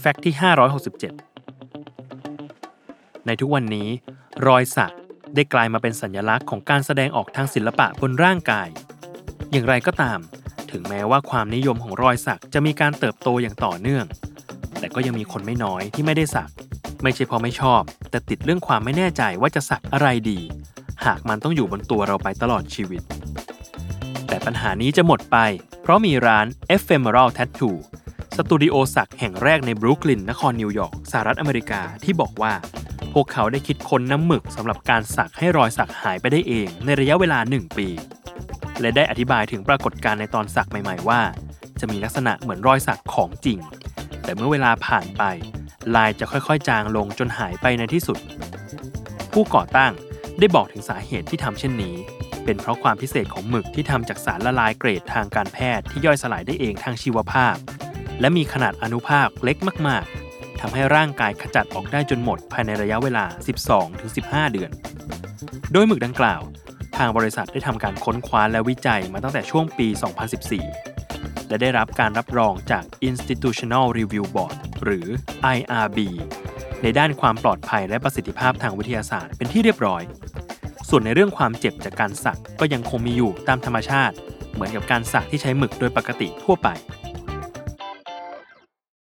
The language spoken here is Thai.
แฟกต์ที่ 567 ในทุกวันนี้ รอยสักได้กลายมาเป็นสัญลักษณ์ของการแสดงออกทางศิลปะบนร่างกาย อย่างไรก็ตาม ถึงแม้ว่าความนิยมของรอยสักจะมีการเติบโตอย่างต่อเนื่อง แต่ก็ยังมีคนไม่น้อยที่ไม่ได้สัก ไม่ใช่เพราะไม่ชอบ แต่ติดเรื่องความไม่แน่ใจว่าจะสักอะไรดี หากมันต้องอยู่บนตัวเราไปตลอดชีวิต แต่ปัญหานี้จะหมดไป เพราะมีร้าน Ephemeral Tattoo สตูดิโอสักแห่งแรกในบรุกลินนครนิวยอร์กสหรัฐอเมริกาที่บอกว่า พวกเขาได้คิดค้นน้ำหมึกสำหรับการสักให้รอยสักหายไปได้เองในระยะเวลา 1 ปี และได้อธิบายถึงปรากฏการณ์ในตอนสักใหม่ ๆ ว่า จะมีลักษณะเหมือนรอยสักของจริง แต่เมื่อเวลาผ่านไป ลายจะค่อยๆ จางลงจนหายไปในที่สุด ผู้ก่อตั้งได้บอกถึงสาเหตุที่ทำเช่นนี้ เป็นเพราะความพิเศษของหมึกที่ทำจากสารละลายเกรดทางการแพทย์ที่ย่อยสลายได้เองทางชีวภาพ และมีขนาดอนุภาคเล็กมากๆทำให้ร่างกายขจัดออกได้จนหมดภายในระยะเวลา 12-15 เดือน โดยหมึกดังกล่าว ทางบริษัทได้ทำการค้นคว้าและวิจัยมาตั้งแต่ช่วงปี 2014 และได้รับการรับรองจาก Institutional Review Board หรือ IRB ในด้านความปลอดภัยและประสิทธิภาพทางวิทยาศาสตร์เป็นที่เรียบร้อย ส่วนในเรื่องความเจ็บจากการสักก็ยังคงมีอยู่ตามธรรมชาติ เหมือนกับการสักที่ใช้หมึกโดยปกติทั่วไป